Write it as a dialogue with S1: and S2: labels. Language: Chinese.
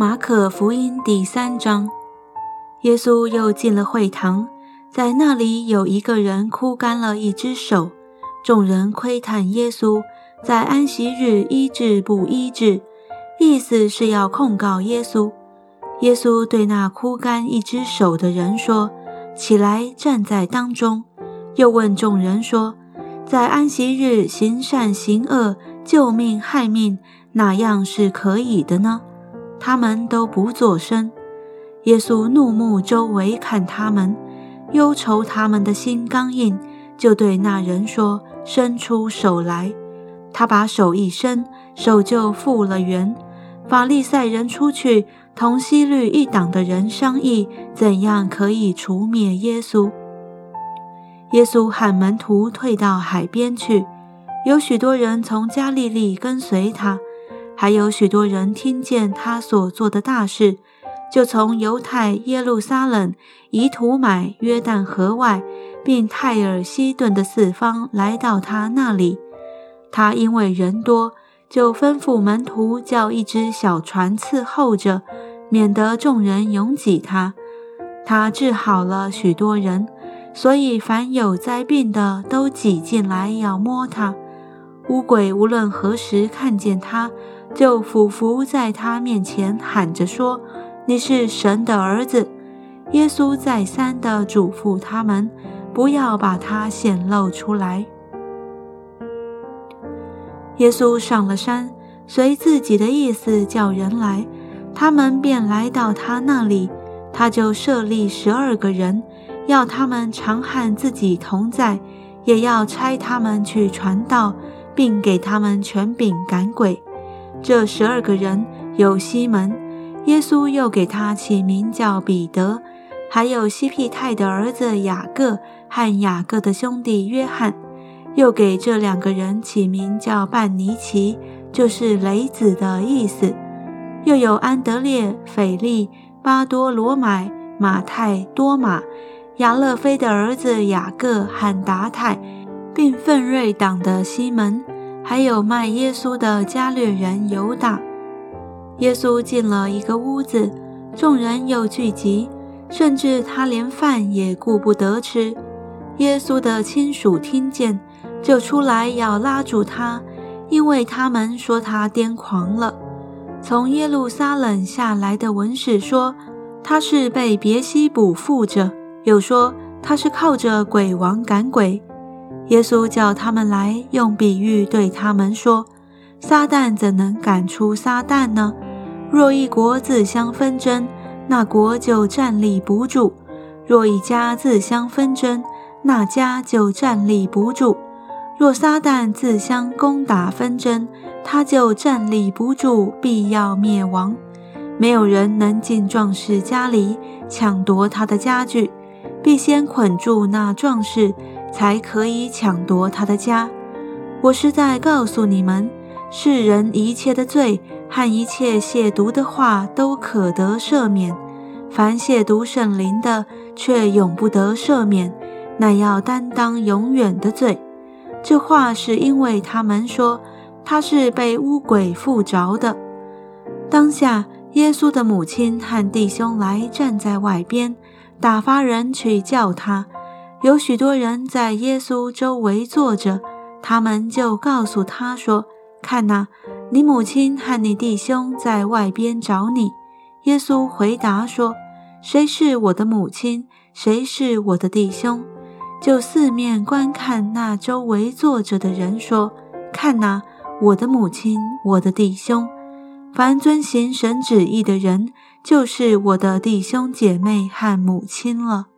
S1: 马可福音第三章，耶稣又进了会堂，在那里有一个人枯干了一只手，众人窥探耶稣在安息日医治不医治，意思是要控告耶稣。耶稣对那枯干一只手的人说：“起来，站在当中。”又问众人说：“在安息日行善行恶、救命害命，哪样是可以的呢？”他们都不作声。耶稣怒目周围看他们，忧愁他们的心刚硬，就对那人说：“伸出手来。”他把手一伸，手就复了原。法利赛人出去同西律一党的人商议，怎样可以除灭耶稣。耶稣喊门徒退到海边去，有许多人从加利利跟随他。还有许多人听见他所做的大事，就从犹太耶路撒冷、以土买约旦河外，并泰尔西顿的四方来到他那里。他因为人多，就吩咐门徒叫一只小船伺候着，免得众人拥挤他。他治好了许多人，所以凡有灾病的都挤进来要摸他。乌鬼无论何时看见他。就俯伏在他面前喊着说：“你是神的儿子。”耶稣再三地嘱咐他们，不要把他显露出来。耶稣上了山，随自己的意思叫人来，他们便来到他那里。他就设立十二个人，要他们常和自己同在，也要差他们去传道，并给他们权柄赶鬼。这十二个人有西门，耶稣又给他起名叫彼得；还有西庇太的儿子雅各和雅各的兄弟约翰，又给这两个人起名叫半尼奇，就是雷子的意思；又有安德烈、腓利、巴多罗买、马太、多马、亚勒菲的儿子雅各和达太，并奋锐党的西门。还有卖耶稣的加略人犹大。耶稣进了一个屋子，众人又聚集，甚至他连饭也顾不得吃。耶稣的亲属听见，就出来要拉住他，因为他们说他癫狂了。从耶路撒冷下来的文士说，他是被别西卜附着，又说他是靠着鬼王赶鬼。耶稣叫他们来，用比喻对他们说：“撒旦怎能赶出撒旦呢？若一国自相纷争，那国就站立不住；若一家自相纷争，那家就站立不住。若撒旦自相攻打纷争，他就站立不住，必要灭亡。没有人能进壮士家里抢夺他的家具，必先捆住那壮士。”才可以抢夺他的家。我是在告诉你们，世人一切的罪和一切亵渎的话都可得赦免；凡亵渎圣灵的，却永不得赦免，乃要担当永远的罪。这话是因为他们说他是被污鬼附着的。当下，耶稣的母亲和弟兄来站在外边，打发人去叫他。有许多人在耶稣周围坐着，他们就告诉他说：“看哪，你母亲和你弟兄在外边找你。”耶稣回答说：“谁是我的母亲？谁是我的弟兄？”就四面观看那周围坐着的人，说：“看哪，我的母亲，我的弟兄。凡遵行神旨意的人，就是我的弟兄姐妹和母亲了。”